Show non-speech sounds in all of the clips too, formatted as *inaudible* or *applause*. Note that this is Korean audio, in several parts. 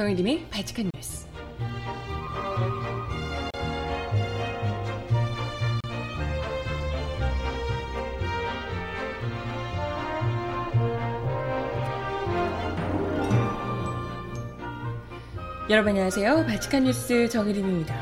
정혜림의 발칙한 뉴스. 여러분 안녕하세요. 발칙한 뉴스 정혜림입니다.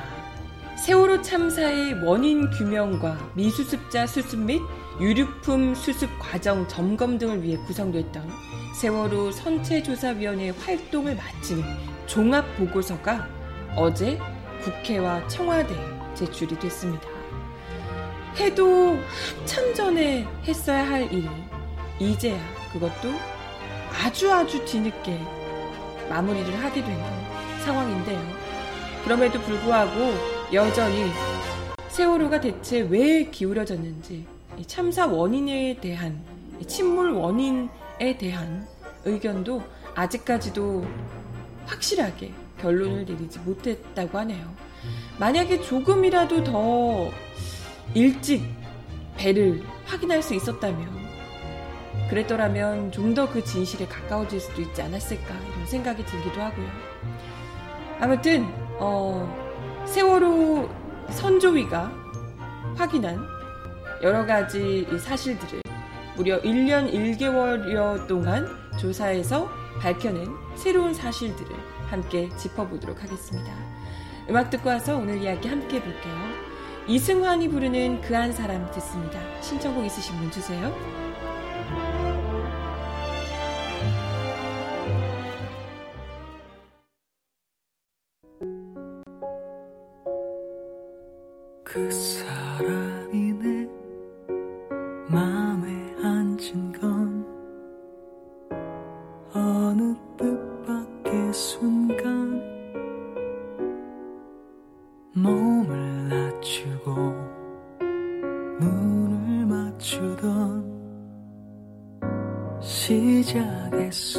세월호 참사의 원인 규명과 미수습자 수습 및 유류품 수습 과정 점검 등을 위해 구성됐던 세월호 선체조사위원회 활동을 마치는 종합보고서가 어제 국회와 청와대에 제출이 됐습니다. 해도 한참 전에 했어야 할 일이 이제야 그것도 아주 아주 뒤늦게 마무리를 하게 되는 상황인데요. 그럼에도 불구하고 여전히 세월호가 대체 왜 기울어졌는지 참사 원인에 대한 침몰 원인 에 대한 의견도 아직까지도 확실하게 결론을 내리지 못했다고 하네요. 만약에 조금이라도 더 일찍 배를 확인할 수 있었다면 그랬더라면 좀 더 그 진실에 가까워질 수도 있지 않았을까 이런 생각이 들기도 하고요. 아무튼 어, 세월호 선조위가 확인한 여러 가지 사실들을 무려 1년 1개월여 동안 조사해서 밝혀낸 새로운 사실들을 함께 짚어보도록 하겠습니다. 음악 듣고 와서 오늘 이야기 함께 해볼게요. 이승환이 부르는 그 한 사람 듣습니다. 신청곡 있으신 분 주세요. 그 시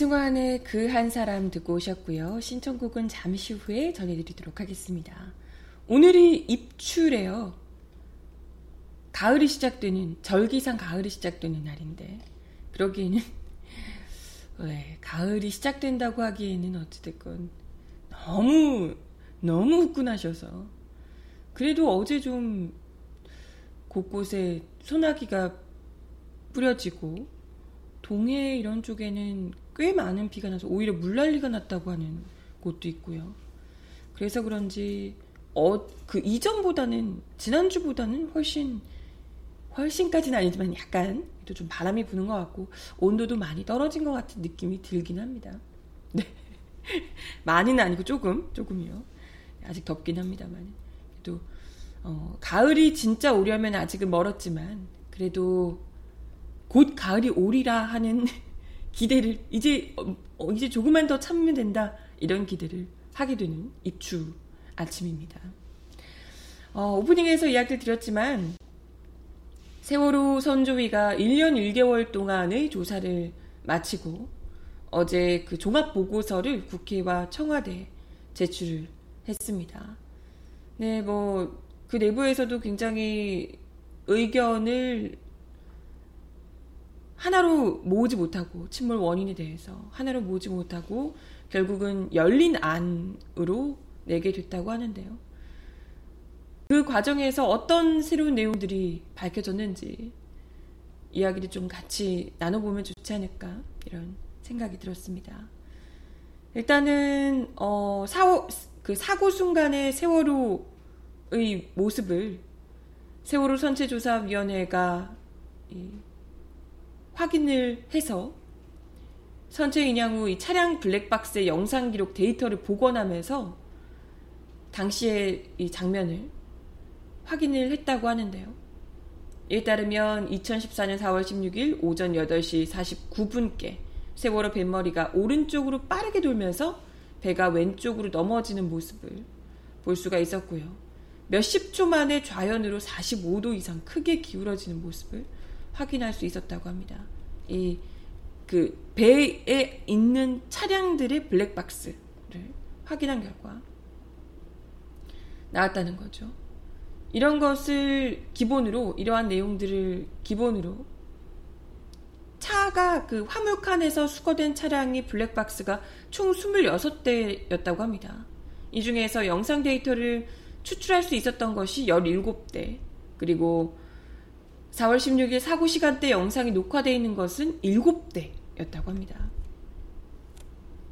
이승환의 그 한 사람 듣고 오셨고요. 신청곡은 잠시 후에 전해드리도록 하겠습니다. 오늘이 입추래요. 가을이 시작되는 절기상 가을이 시작되는 날인데 그러기에는 *laughs* 네, 가을이 시작된다고 하기에는 어찌됐건 너무 너무 후끈하셔서 그래도 어제 좀 곳곳에 소나기가 뿌려지고 동해 이런 쪽에는 꽤 많은 비가 나서 오히려 물난리가 났다고 하는 곳도 있고요. 그래서 그런지 어, 그 이전보다는 지난주보다는 훨씬 훨씬까지는 아니지만 약간 또좀 바람이 부는 것 같고 온도도 많이 떨어진 것 같은 느낌이 들긴 합니다. *laughs* 네. 많이는 아니고 조금 조금이요. 아직 덥긴 합니다만 그래도 어, 가을이 진짜 오려면 아직은 멀었지만 그래도 곧 가을이 오리라 하는 기대를 이제 어, 어, 이제 조금만 더 참으면 된다 이런 기대를 하게 되는 입추 아침입니다. 어, 오프닝에서 이야기를 드렸지만 세월호 선조위가 1년 1개월 동안의 조사를 마치고 어제 그 종합 보고서를 국회와 청와대에 제출을 했습니다. 네, 뭐 그 내부에서도 굉장히 의견을 하나로 모으지 못하고 침몰 원인에 대해서 하나로 모으지 못하고 결국은 열린 안으로 내게 됐다고 하는데요. 그 과정에서 어떤 새로운 내용들이 밝혀졌는지 이야기를 좀 같이 나눠보면 좋지 않을까 이런 생각이 들었습니다. 일단은 어, 사고, 그 사고 순간의 세월호의 모습을 세월호 선체조사위원회가 이, 확인을 해서 선체 인양 후 이 차량 블랙박스의 영상 기록 데이터를 복원하면서 당시의 이 장면을 확인을 했다고 하는데요. 이에 따르면 2014년 4월 16일 오전 8시 49분께 세월호 뱃머리가 오른쪽으로 빠르게 돌면서 배가 왼쪽으로 넘어지는 모습을 볼 수가 있었고요. 몇십 초 만에 좌연으로 45도 이상 크게 기울어지는 모습을 확인할 수 있었다고 합니다. 이 그 배에 있는 차량들의 블랙박스를 확인한 결과 나왔다는 거죠. 이런 것을 기본으로 이러한 내용들을 기본으로 차가 그 화물칸에서 수거된 차량이 블랙박스가 총 26대였다고 합니다. 이 중에서 영상 데이터를 추출할 수 있었던 것이 17대, 그리고 4월 16일 사고 시간대 영상이 녹화되어 있는 것은 7대였다고 합니다.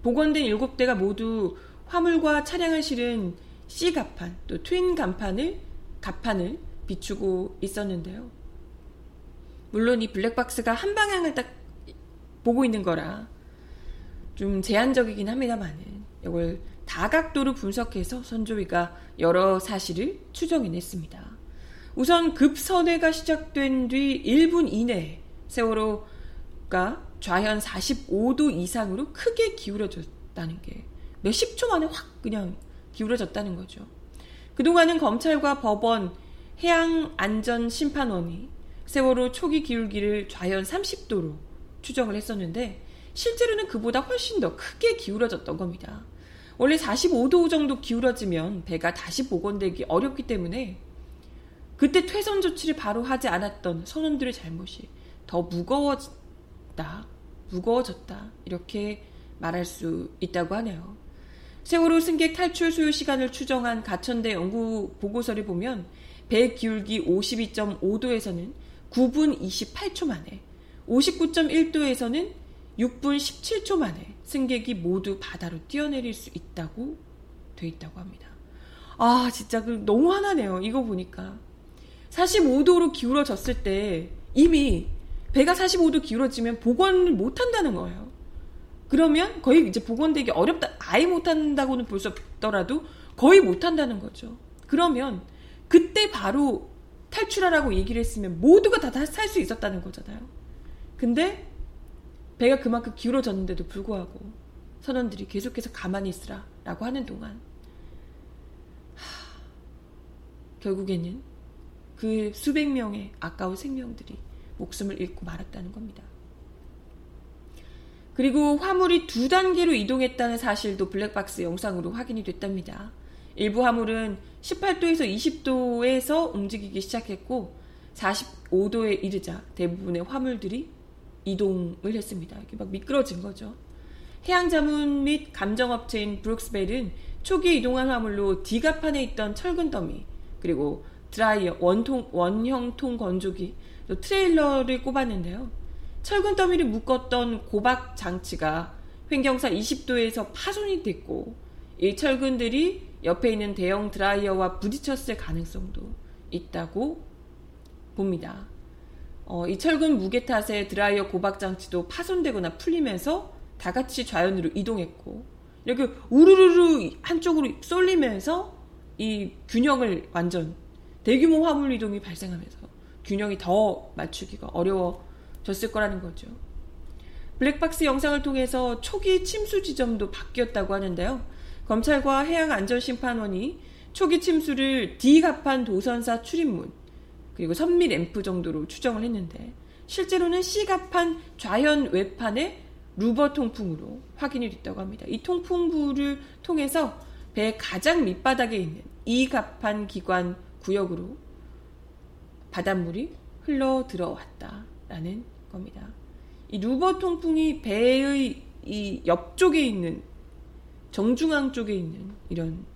복원된 7대가 모두 화물과 차량을 실은 C 갑판, 또 트윈 간판을, 갑판을 비추고 있었는데요. 물론 이 블랙박스가 한 방향을 딱 보고 있는 거라 좀 제한적이긴 합니다만은 이걸 다각도로 분석해서 선조위가 여러 사실을 추정해냈습니다. 우선 급선회가 시작된 뒤 1분 이내에 세월호가 좌현 45도 이상으로 크게 기울어졌다는 게 몇십 초 만에 확 그냥 기울어졌다는 거죠. 그동안은 검찰과 법원, 해양안전심판원이 세월호 초기 기울기를 좌현 30도로 추정을 했었는데 실제로는 그보다 훨씬 더 크게 기울어졌던 겁니다. 원래 45도 정도 기울어지면 배가 다시 복원되기 어렵기 때문에 그때 퇴선 조치를 바로 하지 않았던 선원들의 잘못이 더 무거워졌다, 무거워졌다 이렇게 말할 수 있다고 하네요. 세월호 승객 탈출 소요 시간을 추정한 가천대 연구 보고서를 보면 배 기울기 52.5도에서는 9분 28초 만에, 59.1도에서는 6분 17초 만에 승객이 모두 바다로 뛰어내릴 수 있다고 돼 있다고 합니다. 아, 진짜 그 너무 화나네요. 이거 보니까. 45도로 기울어졌을 때 이미 배가 45도 기울어지면 복원을 못 한다는 거예요. 그러면 거의 이제 복원되기 어렵다, 아예 못 한다고는 볼 수 없더라도 거의 못 한다는 거죠. 그러면 그때 바로 탈출하라고 얘기를 했으면 모두가 다 살 수 있었다는 거잖아요. 근데 배가 그만큼 기울어졌는데도 불구하고 선원들이 계속해서 가만히 있으라 라고 하는 동안 하, 결국에는 그 수백 명의 아까운 생명들이 목숨을 잃고 말았다는 겁니다. 그리고 화물이 두 단계로 이동했다는 사실도 블랙박스 영상으로 확인이 됐답니다. 일부 화물은 18도에서 20도에서 움직이기 시작했고 45도에 이르자 대부분의 화물들이 이동을 했습니다. 이렇게 막 미끄러진 거죠. 해양자문 및 감정업체인 브룩스벨은 초기 이동한 화물로 D갑판에 있던 철근 더미 그리고 드라이어 원통 원형 통 건조기 또 트레일러를 꼽았는데요. 철근 더미를 묶었던 고박 장치가 횡경사 20도에서 파손이 됐고 이 철근들이 옆에 있는 대형 드라이어와 부딪혔을 가능성도 있다고 봅니다. 어, 이 철근 무게 탓에 드라이어 고박 장치도 파손되거나 풀리면서 다 같이 좌연으로 이동했고 이렇게 우르르르 한쪽으로 쏠리면서 이 균형을 완전 대규모 화물 이동이 발생하면서 균형이 더 맞추기가 어려워졌을 거라는 거죠. 블랙박스 영상을 통해서 초기 침수 지점도 바뀌었다고 하는데요. 검찰과 해양안전심판원이 초기 침수를 D갑판 도선사 출입문 그리고 선미 램프 정도로 추정을 했는데 실제로는 C갑판 좌현 외판의 루버 통풍으로 확인이 됐다고 합니다. 이 통풍부를 통해서 배 가장 밑바닥에 있는 E갑판 기관 구역으로 바닷물이 흘러 들어왔다라는 겁니다. 이 루버 통풍이 배의 이 옆쪽에 있는 정중앙 쪽에 있는 이런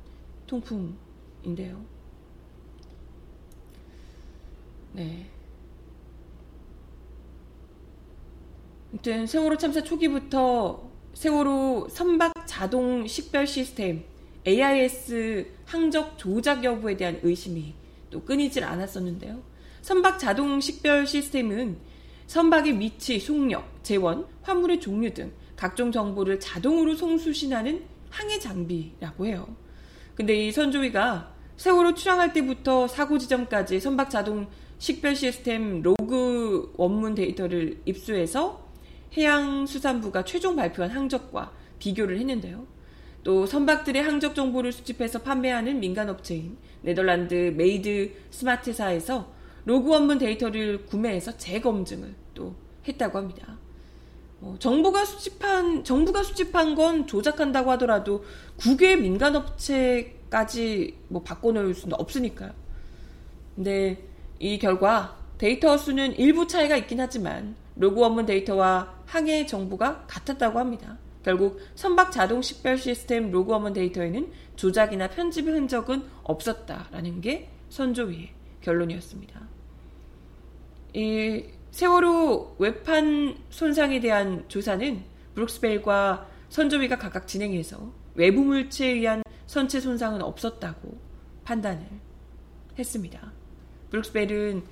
통풍인데요. 네. 아무튼 세월호 참사 초기부터 세월호 선박 자동 식별 시스템 AIS 항적 조작 여부에 대한 의심이 또 끊이질 않았었는데요. 선박 자동 식별 시스템은 선박의 위치, 속력, 재원, 화물의 종류 등 각종 정보를 자동으로 송수신하는 항해 장비라고 해요. 근데 이 선조위가 세월호 출항할 때부터 사고 지점까지 선박 자동 식별 시스템 로그 원문 데이터를 입수해서 해양수산부가 최종 발표한 항적과 비교를 했는데요. 또 선박들의 항적 정보를 수집해서 판매하는 민간 업체인 네덜란드 메이드 스마트사에서 로그 원문 데이터를 구매해서 재검증을 또 했다고 합니다. 어, 정부가 수집한 정부가 수집한 건 조작한다고 하더라도 국외 민간 업체까지 뭐 바꿔놓을 수는 없으니까요. 근데 이 결과 데이터 수는 일부 차이가 있긴 하지만 로그 원문 데이터와 항해 정보가 같았다고 합니다. 결국 선박 자동 식별 시스템 로그 원문 데이터에는 조작이나 편집의 흔적은 없었다라는 게 선조위의 결론이었습니다. 이 세월호 외판 손상에 대한 조사는 브룩스벨과 선조위가 각각 진행해서 외부 물체에 의한 선체 손상은 없었다고 판단을 했습니다. 브룩스벨은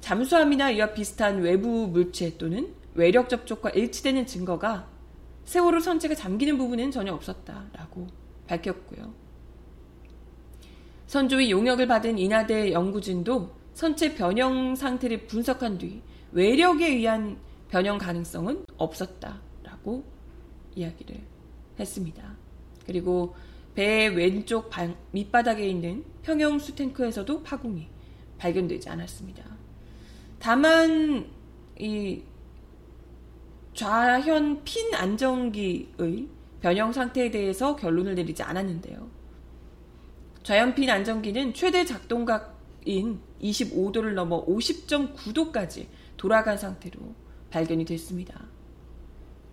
잠수함이나 이와 비슷한 외부 물체 또는 외력 접촉과 일치되는 증거가 세월호 선체가 잠기는 부분은 전혀 없었다라고 밝혔고요. 선조위 용역을 받은 인하대 연구진도 선체 변형 상태를 분석한 뒤 외력에 의한 변형 가능성은 없었다라고 이야기를 했습니다. 그리고 배 왼쪽 방, 밑바닥에 있는 평형수 탱크에서도 파공이 발견되지 않았습니다. 다만 이 좌현 핀 안정기의 변형 상태에 대해서 결론을 내리지 않았는데요. 좌현 핀 안정기는 최대 작동각인 25도를 넘어 50.9도까지 돌아간 상태로 발견이 됐습니다.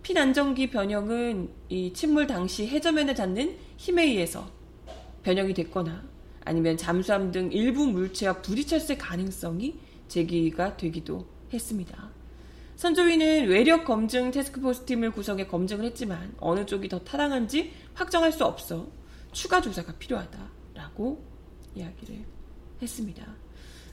핀 안정기 변형은 이 침몰 당시 해저면에 닿는 힘에 의해서 변형이 됐거나 아니면 잠수함 등 일부 물체와 부딪혔을 가능성이 제기가 되기도 했습니다. 선조위는 외력 검증 테스크포스 팀을 구성해 검증을 했지만 어느 쪽이 더 타당한지 확정할 수 없어 추가 조사가 필요하다라고 이야기를 했습니다.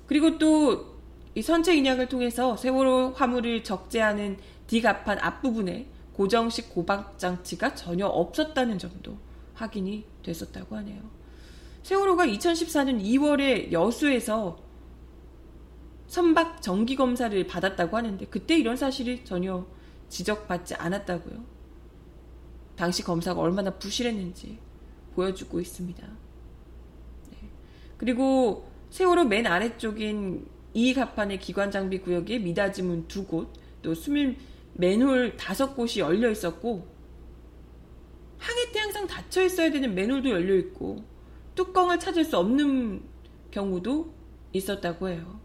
그리고 또 이 선체 인양을 통해서 세월호 화물을 적재하는 디갑판 앞부분에 고정식 고박 장치가 전혀 없었다는 점도 확인이 됐었다고 하네요. 세월호가 2014년 2월에 여수에서 선박 정기 검사를 받았다고 하는데 그때 이런 사실이 전혀 지적받지 않았다고요. 당시 검사가 얼마나 부실했는지 보여주고 있습니다. 네. 그리고 세월호 맨 아래쪽인 이 갑판의 기관 장비 구역에 미닫이문 두 곳, 또 수밀 맨홀 다섯 곳이 열려 있었고 항해 때 항상 닫혀 있어야 되는 맨홀도 열려 있고 뚜껑을 찾을 수 없는 경우도 있었다고 해요.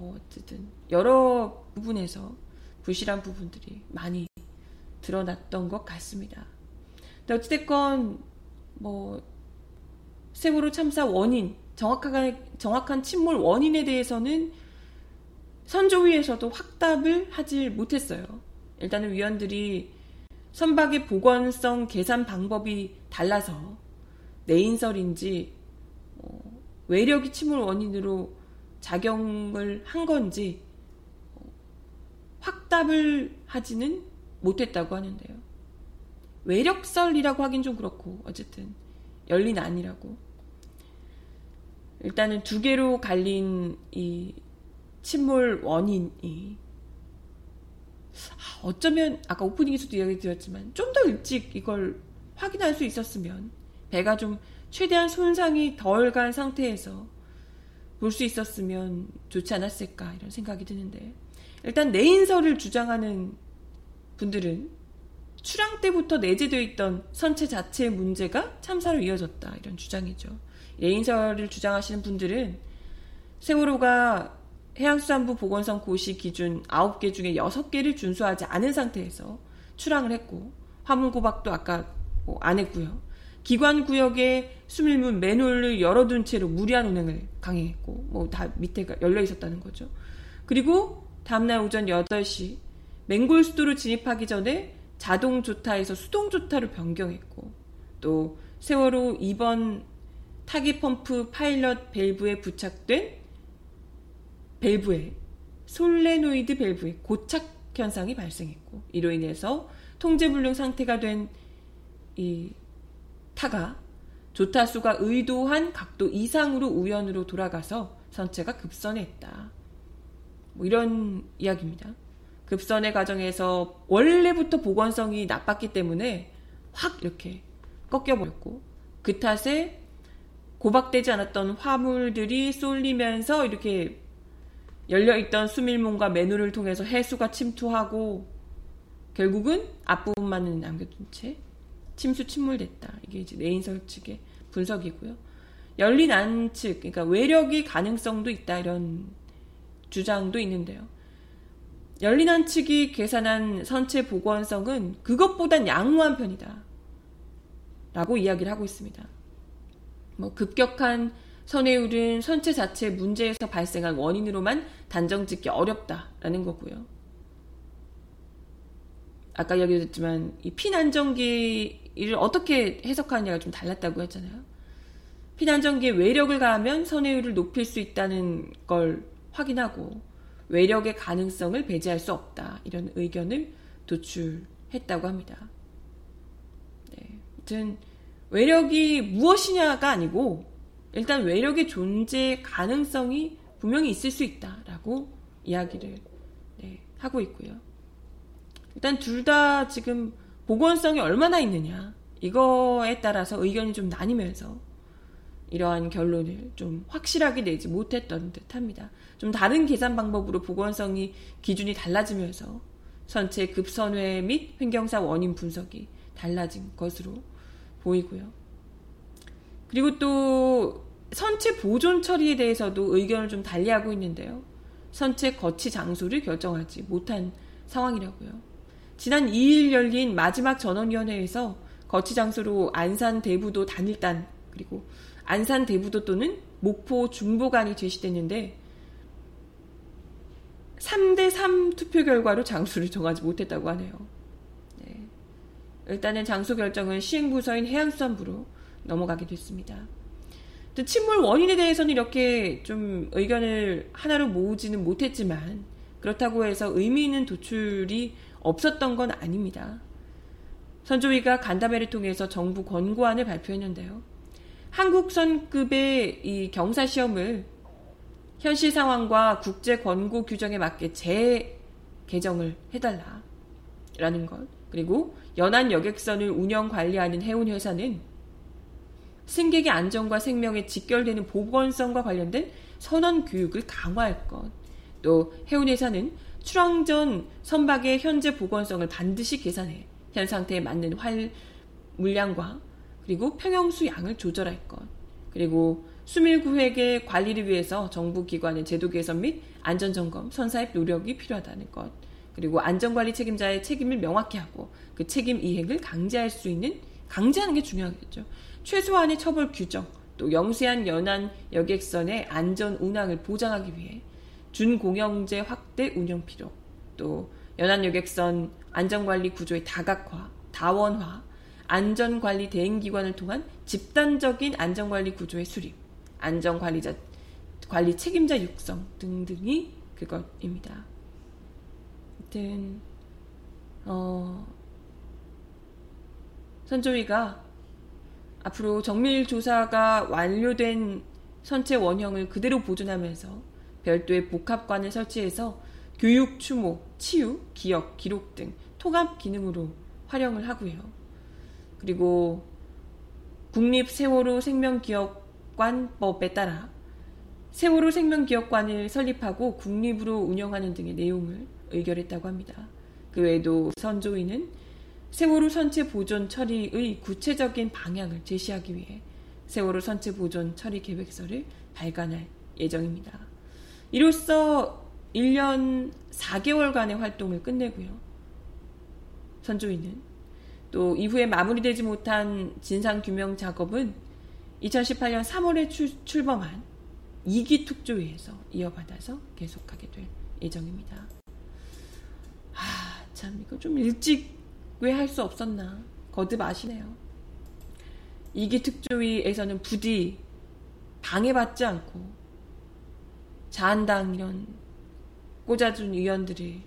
네. 뭐 어쨌든 여러 부분에서 부실한 부분들이 많이 드러났던 것 같습니다. 근데 어찌됐건 뭐 세월호 참사 원인 정확한 정확한 침몰 원인에 대해서는 선조위에서도 확답을 하질 못했어요. 일단은 위원들이 선박의 보건성 계산 방법이 달라서 내인설인지 어, 외력이 침몰 원인으로 작용을 한 건지 확답을 하지는 못했다고 하는데요. 외력설이라고 하긴 좀 그렇고 어쨌든 열린 아니라고 일단은 두 개로 갈린 이 침몰 원인이 아, 어쩌면 아까 오프닝에서도 이야기 드렸지만 좀 더 일찍 이걸 확인할 수 있었으면 배가 좀 최대한 손상이 덜 간 상태에서 볼 수 있었으면 좋지 않았을까 이런 생각이 드는데 일단 내인설을 주장하는 분들은 출항 때부터 내재되어 있던 선체 자체의 문제가 참사로 이어졌다 이런 주장이죠. 내인설을 주장하시는 분들은 세월호가 해양수산부 보건성 고시 기준 9개 중에 6개를 준수하지 않은 상태에서 출항을 했고 화물 고박도 아까 뭐 안 했고요. 기관 구역에 수밀문 맨홀을 열어둔 채로 무리한 운행을 강행했고 뭐 다 밑에가 열려 있었다는 거죠. 그리고 다음날 오전 8시 맹골 수도로 진입하기 전에 자동 조타에서 수동 조타로 변경했고 또 세월호 2번 타기 펌프 파일럿 밸브에 부착된 밸브에 솔레노이드 밸브에 고착 현상이 발생했고 이로 인해서 통제불능 상태가 된 이 타가 조타수가 의도한 각도 이상으로 우연으로 돌아가서 선체가 급선했다. 뭐 이런 이야기입니다. 급선의 과정에서 원래부터 보건성이 나빴기 때문에 확 이렇게 꺾여버렸고 그 탓에 고박되지 않았던 화물들이 쏠리면서 이렇게 열려있던 수밀문과 맨홀을 통해서 해수가 침투하고 결국은 앞부분만은 남겨둔 채 침수 침몰됐다. 이게 이제 내인설 측의 분석이고요. 열린 안 측, 그러니까 외력이 가능성도 있다 이런 주장도 있는데요. 열린 안 측이 계산한 선체 복원성은 그것보단 양호한 편이다. 라고 이야기를 하고 있습니다. 뭐 급격한 선해율은 선체 자체 문제에서 발생한 원인으로만 단정 짓기 어렵다라는 거고요. 아까 이야기했지만 이 피난정기를 어떻게 해석하느냐가 좀 달랐다고 했잖아요. 피난정기에 외력을 가하면 선해율을 높일 수 있다는 걸 확인하고 외력의 가능성을 배제할 수 없다 이런 의견을 도출했다고 합니다. 네, 아무튼 외력이 무엇이냐가 아니고 일단 외력의 존재 가능성이 분명히 있을 수 있다라고 이야기를 네, 하고 있고요. 일단 둘 다 지금 보건성이 얼마나 있느냐 이거에 따라서 의견이 좀 나뉘면서 이러한 결론을 좀 확실하게 내지 못했던 듯 합니다. 좀 다른 계산 방법으로 보건성이 기준이 달라지면서 선체 급선회 및 횡경사 원인 분석이 달라진 것으로 보이고요. 그리고 또 선체 보존 처리에 대해서도 의견을 좀 달리하고 있는데요. 선체 거치 장소를 결정하지 못한 상황이라고요. 지난 2일 열린 마지막 전원위원회에서 거치 장소로 안산 대부도 단일단 그리고 안산 대부도 또는 목포 중보관이 제시됐는데 3대3 투표 결과로 장소를 정하지 못했다고 하네요. 네. 일단은 장소 결정은 시행부서인 해양수산부로 넘어가게 됐습니다. 침몰 원인에 대해서는 이렇게 좀 의견을 하나로 모으지는 못했지만 그렇다고 해서 의미 있는 도출이 없었던 건 아닙니다. 선조위가 간담회를 통해서 정부 권고안을 발표했는데요. 한국선급의 이 경사 시험을 현실 상황과 국제 권고 규정에 맞게 재개정을 해달라라는 것. 그리고 연안 여객선을 운영 관리하는 해운 회사는 승객의 안전과 생명에 직결되는 보건성과 관련된 선언 교육을 강화할 것. 또 해운회사는 출항 전 선박의 현재 보건성을 반드시 계산해 현 상태에 맞는 활 물량과 그리고 평형수 양을 조절할 것. 그리고 수밀구획의 관리를 위해서 정부 기관의 제도 개선 및 안전점검, 선사의 노력이 필요하다는 것. 그리고 안전관리 책임자의 책임을 명확히 하고 그 책임 이행을 강제할 수 있는 강제하는 게 중요하겠죠. 최소한의 처벌 규정, 또 영세한 연안 여객선의 안전 운항을 보장하기 위해 준공영제 확대 운영 필요, 또 연안 여객선 안전관리 구조의 다각화, 다원화, 안전관리 대행기관을 통한 집단적인 안전관리 구조의 수립, 안전관리자 관리 책임자 육성 등등이 그것입니다. 아무튼 어, 선조위가 앞으로 정밀 조사가 완료된 선체 원형을 그대로 보존하면서 별도의 복합관을 설치해서 교육, 추모, 치유, 기억, 기록 등 통합 기능으로 활용을 하고요. 그리고 국립 세월호 생명기억관법에 따라 세월호 생명기억관을 설립하고 국립으로 운영하는 등의 내용을 의결했다고 합니다. 그 외에도 선조위는 세월호 선체 보존 처리의 구체적인 방향을 제시하기 위해 세월호 선체 보존 처리 계획서를 발간할 예정입니다. 이로써 1년 4개월간의 활동을 끝내고요. 선조위는 또 이후에 마무리되지 못한 진상규명 작업은 2018년 3월에 출, 범한 2기 특조위에서 이어받아서 계속하게 될 예정입니다. 아, 참, 이거 좀 일찍 왜 할 수 없었나 거듭 아시네요. 이기 특조위에서는 부디 방해받지 않고 자한당 이런 꽂아준 의원들이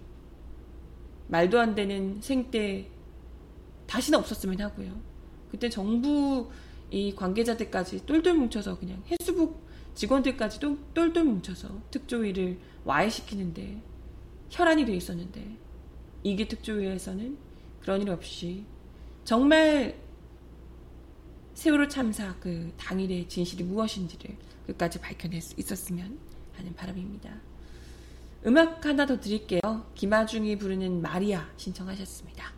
말도 안 되는 생때 다시는 없었으면 하고요. 그때 정부 이 관계자들까지 똘똘 뭉쳐서 그냥 해수북 직원들까지 도 똘똘 뭉쳐서 특조위를 와해시키는데 혈안이 돼 있었는데 이게 특조위에서는 그런 일 없이 정말 세월호 참사 그 당일의 진실이 무엇인지를 끝까지 밝혀낼 수 있었으면 하는 바람입니다. 음악 하나 더 드릴게요. 김아중이 부르는 마리아 신청하셨습니다.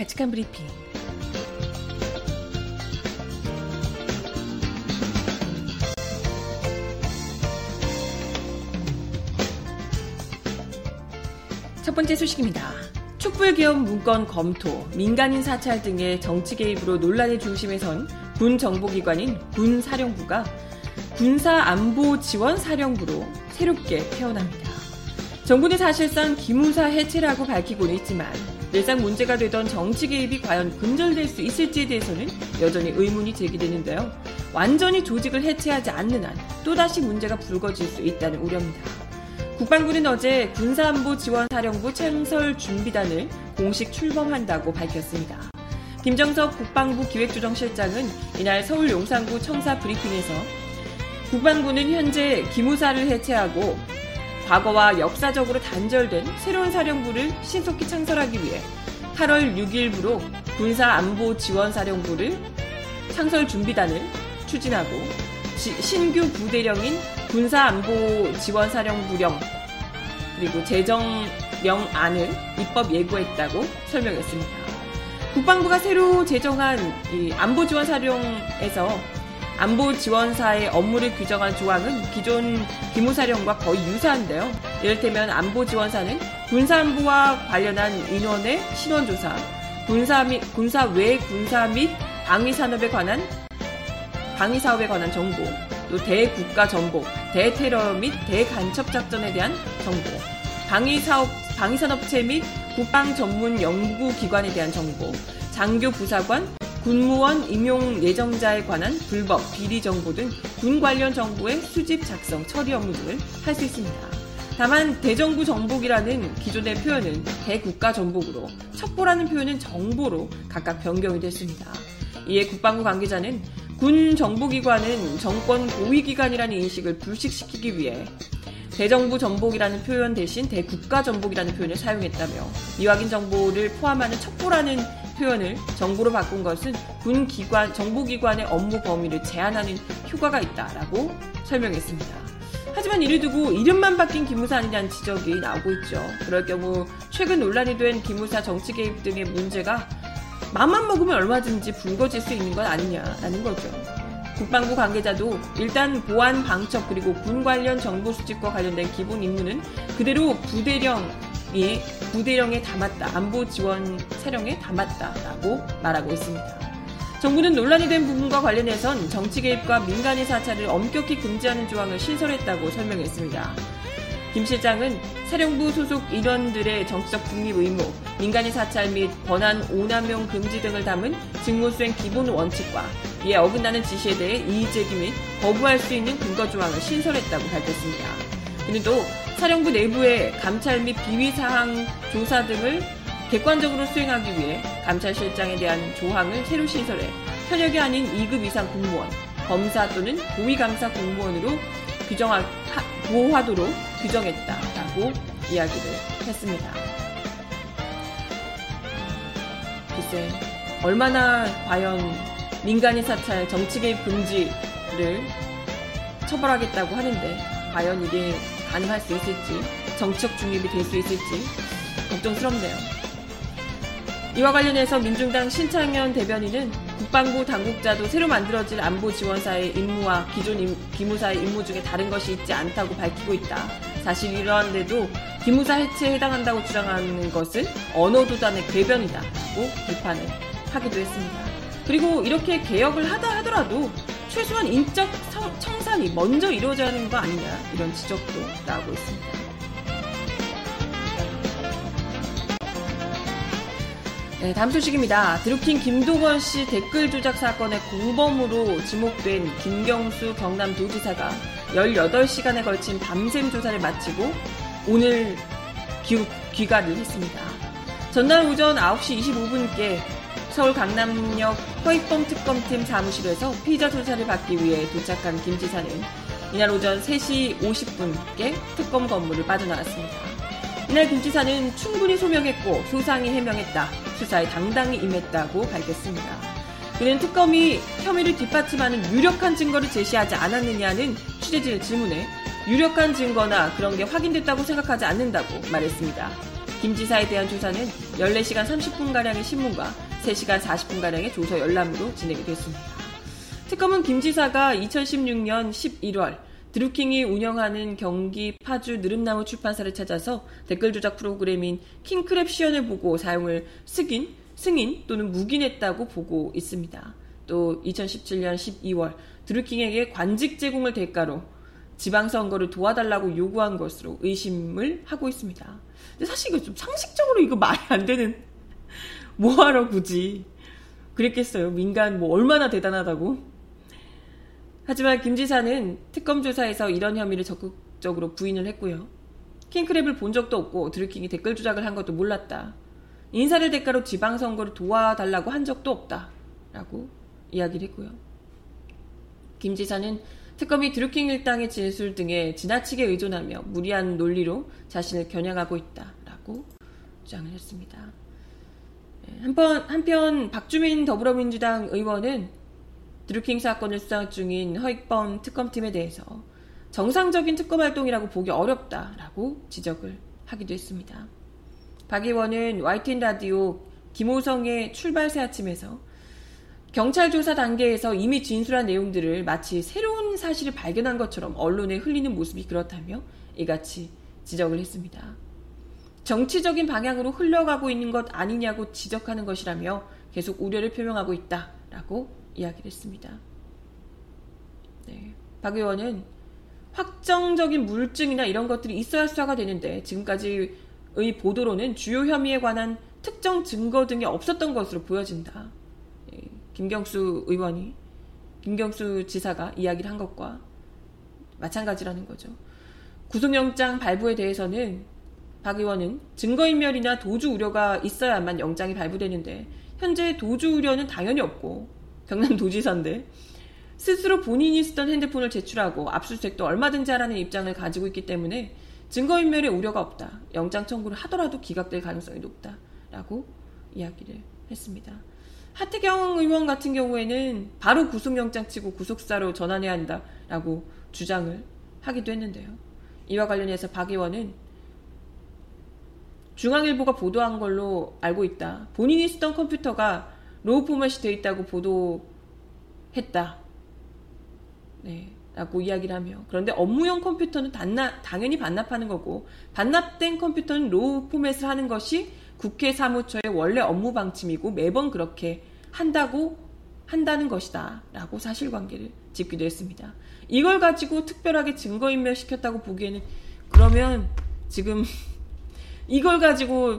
발칙한 브리핑. 첫 번째 소식입니다. 촛불개혁 문건 검토, 민간인 사찰 등의 정치 개입으로 논란의 중심에 선 군 정보기관인 군 사령부가 군사 안보 지원 사령부로 새롭게 태어납니다. 정부는 사실상 기무사 해체라고 밝히고는 있지만 늘상 문제가 되던 정치 개입이 과연 근절될 수 있을지에 대해서는 여전히 의문이 제기되는데요. 완전히 조직을 해체하지 않는 한 또다시 문제가 불거질 수 있다는 우려입니다. 국방부는 어제 군사안보 지원사령부 창설 준비단을 공식 출범한다고 밝혔습니다. 김정석 국방부 기획조정실장은 이날 서울 용산구 청사 브리핑에서 국방부는 현재 기무사를 해체하고 과거와 역사적으로 단절된 새로운 사령부를 신속히 창설하기 위해 8월 6일부로 군사안보지원사령부를 창설 준비단을 추진하고 지, 신규 부대령인 군사안보지원사령부령 그리고 재정령안을 입법 예고했다고 설명했습니다. 국방부가 새로 제정한 안보지원사령에서 안보 지원사의 업무를 규정한 조항은 기존 기무사령과 거의 유사한데요. 이를테면 안보 지원사는 군사안보와 관련한 인원의 신원조사, 군사 및 군사 외 군사 및 방위 산업에 관한 방위 사업에 관한 정보, 또 대국가 정보, 대테러 및 대간첩 작전에 대한 정보, 방위 사업 방위 산업체 및 국방 전문 연구 기관에 대한 정보, 장교 부사관, 군무원 임용 예정자에 관한 불법, 비리 정보 등 군 관련 정보의 수집, 작성, 처리 업무 등을 할 수 있습니다. 다만 대정부 정복이라는 기존의 표현은 대국가 정복으로 첩보라는 표현은 정보로 각각 변경이 됐습니다. 이에 국방부 관계자는 군 정보기관은 정권 고위기관이라는 인식을 불식시키기 위해 대정부 정복이라는 표현 대신 대국가 정복이라는 표현을 사용했다며 이확인 정보를 포함하는 첩보라는 표현을 정보로 바꾼 것은 군 기관, 정보기관의 업무 범위를 제한하는 효과가 있다라고 설명했습니다. 하지만 이를 두고 이름만 바뀐 기무사 아니냐는 지적이 나오고 있죠. 그럴 경우 최근 논란이 된 기무사 정치 개입 등의 문제가 맘만 먹으면 얼마든지 불거질 수 있는 것 아니냐라는 거죠. 국방부 관계자도 일단 보안 방첩 그리고 군 관련 정보 수집과 관련된 기본 임무는 그대로 부대령 이 부대령에 담았다. 안보 지원 사령에 담았다라고 말하고 있습니다. 정부는 논란이 된 부분과 관련해선 정치 개입과 민간의 사찰을 엄격히 금지하는 조항을 신설했다고 설명했습니다. 김 실장은 사령부 소속 인원들의 정치적 독립 의무, 민간의 사찰 및 권한 오남용 금지 등을 담은 직무수행 기본 원칙과 이에 어긋나는 지시에 대해 이의 제기 및 거부할 수 있는 근거 조항을 신설했다고 밝혔습니다. 그는 또 사령부 내부의 감찰 및 비위 사항 조사 등을 객관적으로 수행하기 위해 감찰실장에 대한 조항을 새로 신설해 현역이 아닌 2급 이상 공무원, 검사 또는 고위감사 공무원으로 규정하, 보호하도록 규정했다라고 이야기를 했습니다. 글쎄, 얼마나 과연 민간인 사찰 정치 개입 금지를 처벌하겠다고 하는데 과연 이게 가능할 수 있을지 정치적 중립이 될 수 있을지 걱정스럽네요. 이와 관련해서 민중당 신창현 대변인은 국방부 당국자도 새로 만들어질 안보 지원사의 임무와 기존 기무사의 임무 중에 다른 것이 있지 않다고 밝히고 있다. 사실 이러한데도 기무사 해체에 해당한다고 주장하는 것은 언어도단의 궤변이다고 비판을 하기도 했습니다. 그리고 이렇게 개혁을 하다 하더라도 최소한 인적 청산이 먼저 이루어져야 하는 거 아니냐 이런 지적도 나오고 있습니다. 네, 다음 소식입니다. 드루킹 김동원 씨 댓글 조작 사건의 공범으로 지목된 김경수 경남도지사가 18시간에 걸친 밤샘 조사를 마치고 오늘 귀, 귀가를 했습니다. 전날 오전 9시 25분께 서울 강남역 허익범 특검팀 사무실에서 피의자 조사를 받기 위해 도착한 김 지사는 이날 오전 3시 50분께 특검 건물을 빠져나왔습니다. 이날 김 지사는 충분히 소명했고 소상히 해명했다. 수사에 당당히 임했다고 밝혔습니다. 그는 특검이 혐의를 뒷받침하는 유력한 증거를 제시하지 않았느냐는 취재진의 질문에 유력한 증거나 그런 게 확인됐다고 생각하지 않는다고 말했습니다. 김 지사에 대한 조사는 14시간 30분가량의 신문과 3시간 40분가량의 조서 열람으로 진행이 됐습니다. 특검은 김 지사가 2016년 11월 드루킹이 운영하는 경기 파주 느릅나무 출판사를 찾아서 댓글 조작 프로그램인 킹크랩 시연을 보고 사용을 승인, 승인 또는 묵인했다고 보고 있습니다. 또 2017년 12월 드루킹에게 관직 제공을 대가로 지방선거를 도와달라고 요구한 것으로 의심을 하고 있습니다. 근데 사실 이거 좀 상식적으로 이거 말이 안 되는 뭐하러 굳이 그랬겠어요. 민간 뭐 얼마나 대단하다고. 하지만 김 지사는 특검 조사에서 이런 혐의를 적극적으로 부인을 했고요. 킹크랩을 본 적도 없고 드루킹이 댓글 조작을 한 것도 몰랐다. 인사를 대가로 지방선거를 도와달라고 한 적도 없다. 라고 이야기를 했고요. 김 지사는 특검이 드루킹 일당의 진술 등에 지나치게 의존하며 무리한 논리로 자신을 겨냥하고 있다 라고 주장을 했습니다. 네, 한편, 한편 박주민 더불어민주당 의원은 드루킹 사건을 수사 중인 허익범 특검팀에 대해서 정상적인 특검 활동이라고 보기 어렵다라고 지적을 하기도 했습니다. 박 의원은 YTN 라디오 김호성의 출발 새 아침에서 경찰 조사 단계에서 이미 진술한 내용들을 마치 새로운 사실을 발견한 것처럼 언론에 흘리는 모습이 그렇다며 이같이 지적을 했습니다. 정치적인 방향으로 흘러가고 있는 것 아니냐고 지적하는 것이라며 계속 우려를 표명하고 있다라고 이야기를 했습니다. 네. 박 의원은 확정적인 물증이나 이런 것들이 있어야 수사가 되는데 지금까지의 보도로는 주요 혐의에 관한 특정 증거 등이 없었던 것으로 보여진다. 김경수 의원이 김경수 지사가 이야기를 한 것과 마찬가지라는 거죠. 구속영장 발부에 대해서는 박 의원은 증거인멸이나 도주 우려가 있어야만 영장이 발부되는데 현재 도주 우려는 당연히 없고 경남 도지사인데 스스로 본인이 쓰던 핸드폰을 제출하고 압수수색도 얼마든지 하라는 입장을 가지고 있기 때문에 증거인멸의 우려가 없다. 영장 청구를 하더라도 기각될 가능성이 높다 라고 이야기를 했습니다. 하태경 의원 같은 경우에는 바로 구속영장 치고 구속사로 전환해야 한다 라고 주장을 하기도 했는데요. 이와 관련해서 박 의원은 중앙일보가 보도한 걸로 알고 있다. 본인이 쓰던 컴퓨터가 로우 포맷이 되어 있다고 보도했다. 네. 라고 이야기를 하며 그런데 업무용 컴퓨터는 단나, 당연히 반납하는 거고 반납된 컴퓨터는 로우 포맷을 하는 것이 국회 사무처의 원래 업무 방침이고 매번 그렇게 한다고 한다는 것이다. 라고 사실관계를 짚기도 했습니다. 이걸 가지고 특별하게 증거인멸 시켰다고 보기에는 그러면 지금 이걸 가지고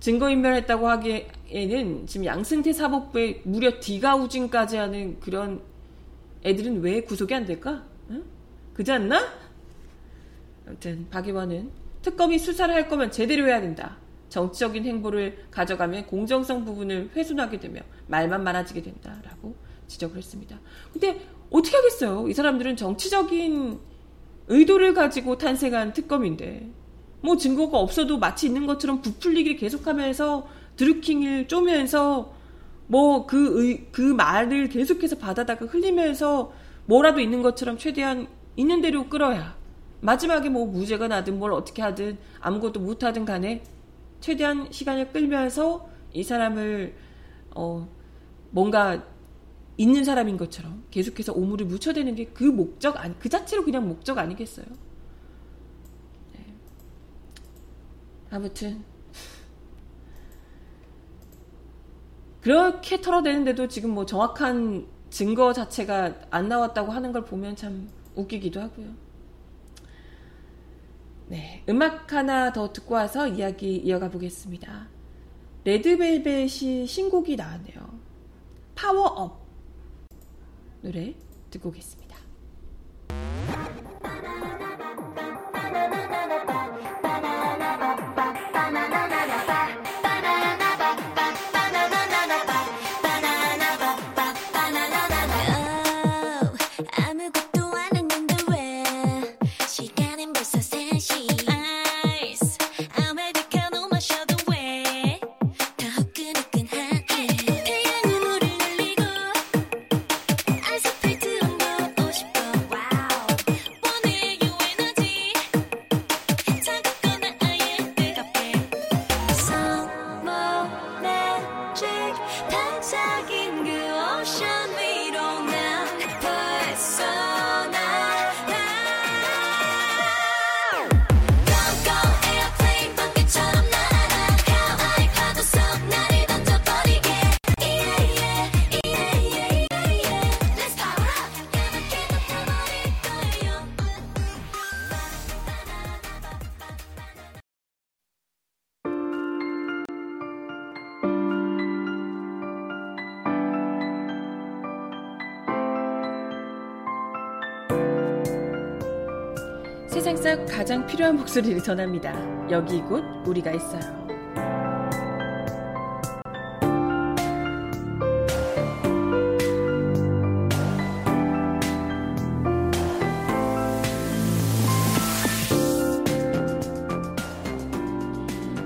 증거인멸했다고 하기에는 지금 양승태 사법부에 무려 디가우징까지 하는 그런 애들은 왜 구속이 안 될까? 응? 그지 않나? 아무튼 박 의원은 특검이 수사를 할 거면 제대로 해야 된다. 정치적인 행보를 가져가면 공정성 부분을 훼손하게 되며 말만 많아지게 된다라고 지적을 했습니다. 근데 어떻게 하겠어요? 이 사람들은 정치적인 의도를 가지고 탄생한 특검인데 뭐 증거가 없어도 마치 있는 것처럼 부풀리기를 계속하면서 드루킹을 쪼면서 뭐그 그 말을 계속해서 받아다가 흘리면서 뭐라도 있는 것처럼 최대한 있는 대로 끌어야 마지막에 뭐 무죄가 나든 뭘 어떻게 하든 아무것도 못 하든 간에 최대한 시간을 끌면서 이 사람을 어 뭔가 있는 사람인 것처럼 계속해서 오물을 묻혀대는 게 그 목적 아니 그 자체로 그냥 목적 아니겠어요? 네. 아무튼 그렇게 털어대는데도 지금 뭐 정확한 증거 자체가 안 나왔다고 하는 걸 보면 참 웃기기도 하고요. 네, 음악 하나 더 듣고 와서 이야기 이어가 보겠습니다. 레드벨벳이 신곡이 나왔네요. 파워업 노래 듣고 오겠습니다. 속 가장 필요한 목소리를 전합니다. 여기 이곳 우리가 있어요.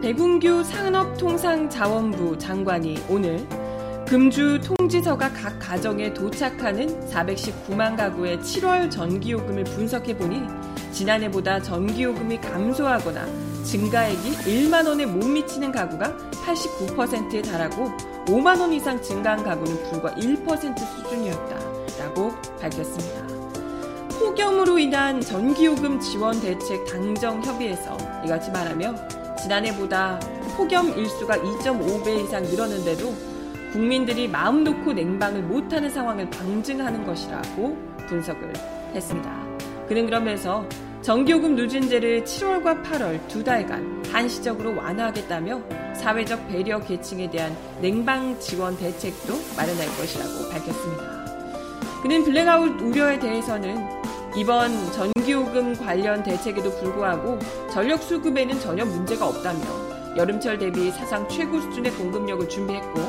백운규 산업통상자원부 장관이 오늘 금주 통지서가 각 가정에 도착하는 419만 가구의 7월 전기요금을 분석해 보니 지난해보다 전기요금이 감소하거나 증가액이 1만 원에 못 미치는 가구가 89%에 달하고 5만 원 이상 증가한 가구는 불과 1% 수준이었다라고 밝혔습니다. 폭염으로 인한 전기요금 지원 대책 당정 협의에서 이같이 말하며 지난해보다 폭염 일수가 2.5배 이상 늘었는데도 국민들이 마음 놓고 냉방을 못하는 상황을 방증하는 것이라고 분석을 했습니다. 그는 그러면서 전기요금 누진제를 7월과 8월 두 달간 한시적으로 완화하겠다며 사회적 배려 계층에 대한 냉방 지원 대책도 마련할 것이라고 밝혔습니다. 그는 블랙아웃 우려에 대해서는 이번 전기요금 관련 대책에도 불구하고 전력 수급에는 전혀 문제가 없다며 여름철 대비 사상 최고 수준의 공급력을 준비했고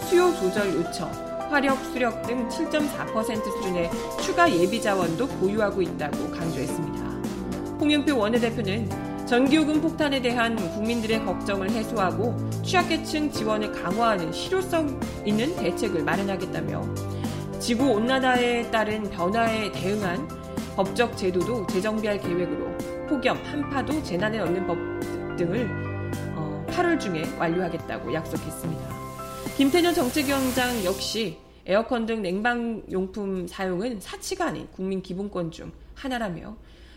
수요 조절 요청, 화력, 수력 등 7.4% 수준의 추가 예비 자원도 보유하고 있다고 강조했습니다. 홍영표 원내대표는 전기요금 폭탄에 대한 국민들의 걱정을 해소하고 취약계층 지원을 강화하는 실효성 있는 대책을 마련하겠다며 지구 온난화에 따른 변화에 대응한 법적 제도도 재정비할 계획으로 폭염, 한파도 재난에 얻는 법 등을 8월 중에 완료하겠다고 약속했습니다. 김태년 정책위원장 역시 에어컨 등 냉방용품 사용은 사치가 아닌 국민 기본권 중 하나라며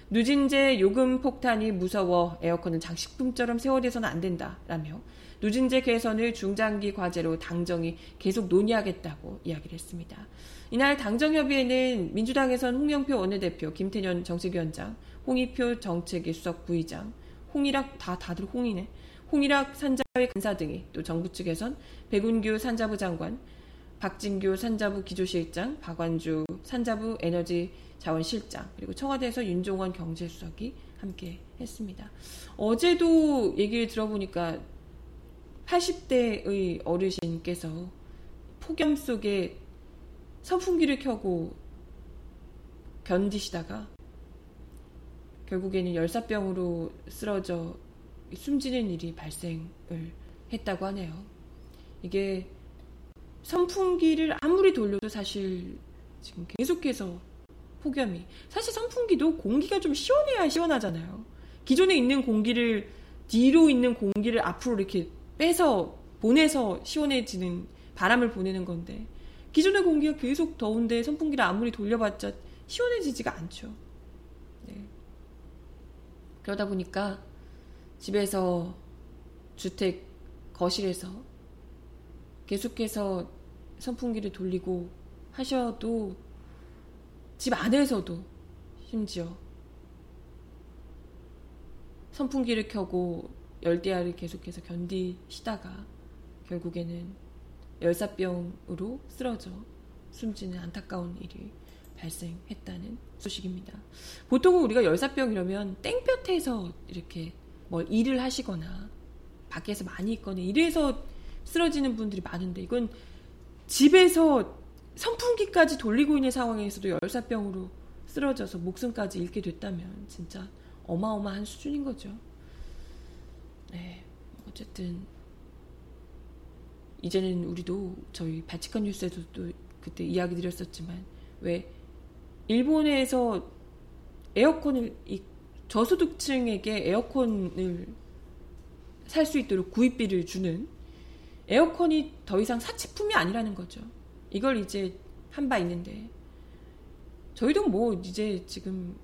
누진제 요금 폭탄이 무서워 에어컨은 장식품처럼 세월해서는 안 된다라며 누진제 개선을 중장기 과제로 당정이 계속 논의하겠다고 이야기를 했습니다. 이날 당정협의회는 민주당에선 홍영표 원내대표, 김태년 정책위원장, 홍익표 정책위 수석 부의장, 홍일학 다 다들 홍이네. 홍일학 산자회 간사 등이 또 정부 측에선 백운규 산자부 장관, 박진규 산자부 기조실장, 박완주 산자부 에너지 자원실장, 그리고 청와대에서 윤종원 경제수석이 함께 했습니다. 어제도 얘기를 들어보니까 80대의 어르신께서 폭염 속에 선풍기를 켜고 견디시다가 결국에는 열사병으로 쓰러져 숨지는 일이 발생을 했다고 하네요. 이게 선풍기를 아무리 돌려도 사실 지금 계속해서 폭염이 사실 선풍기도 공기가 좀 시원해야 시원하잖아요. 기존에 있는 공기를 뒤로 있는 공기를 앞으로 이렇게 빼서 보내서 시원해지는 바람을 보내는 건데 기존의 공기가 계속 더운데 선풍기를 아무리 돌려봤자 시원해지지가 않죠. 네. 그러다 보니까 집에서 주택 거실에서 계속해서 선풍기를 돌리고 하셔도 집 안에서도 심지어 선풍기를 켜고 열대야를 계속해서 견디시다가 결국에는 열사병으로 쓰러져 숨지는 안타까운 일이 발생했다는 소식입니다. 보통은 우리가 열사병 이러면 땡볕에서 이렇게 뭘 일을 하시거나 밖에서 많이 있거나 이래서 쓰러지는 분들이 많은데 이건 집에서 선풍기까지 돌리고 있는 상황에서도 열사병으로 쓰러져서 목숨까지 잃게 됐다면 진짜 어마어마한 수준인 거죠. 네, 어쨌든 이제는 우리도 저희 바치칸 뉴스에도 또 그때 이야기 드렸었지만 왜 일본에서 에어컨을 이 저소득층에게 에어컨을 살 수 있도록 구입비를 주는 에어컨이 더 이상 사치품이 아니라는 거죠. 이걸 이제 한 바 있는데 저희도 뭐 이제 지금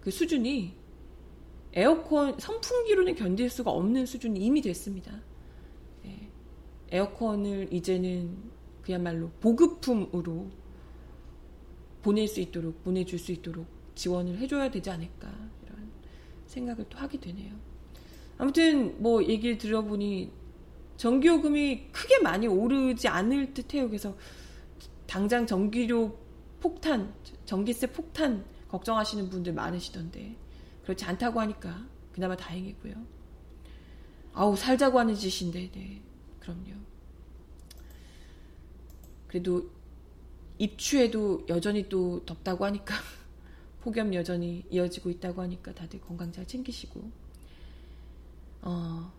그 수준이 에어컨 선풍기로는 견딜 수가 없는 수준이 이미 됐습니다. 예. 에어컨을 이제는 그야말로 보급품으로 보낼 수 있도록 보내줄 수 있도록 지원을 해줘야 되지 않을까 이런 생각을 또 하게 되네요. 아무튼 뭐 얘기를 들어보니 전기요금이 크게 많이 오르지 않을 듯해요. 그래서 당장 전기료 폭탄, 전기세 폭탄 걱정하시는 분들 많으시던데 그렇지 않다고 하니까 그나마 다행이고요. 아우 살자고 하는 짓인데, 네, 그럼요. 그래도 입추에도 여전히 또 덥다고 하니까 *laughs* 폭염 여전히 이어지고 있다고 하니까 다들 건강 잘 챙기시고 어,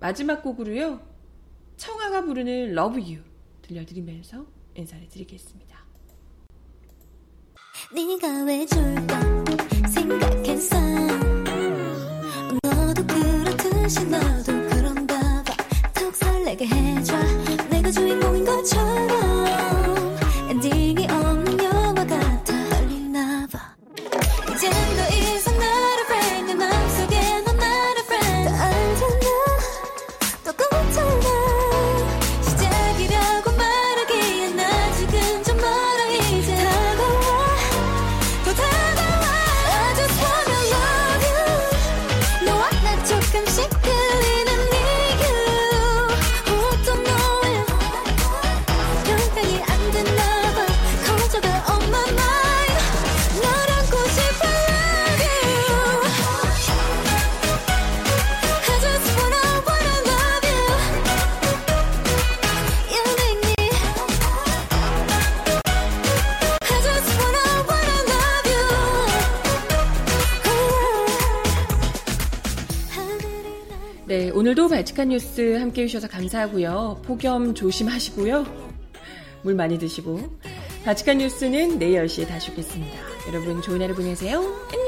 마지막 곡으로요 청아가 부르는 Love You 들려드리면서 인사를 드리겠습니다. 네가 왜 좋을까 생각했어 너도 그렇듯이 너 오늘도 발칙한 뉴스 함께 해주셔서 감사하고요. 폭염 조심하시고요. 물 많이 드시고. 발칙한 뉴스는 내일 10시에 다시 오겠습니다. 여러분 좋은 하루 보내세요. 안녕!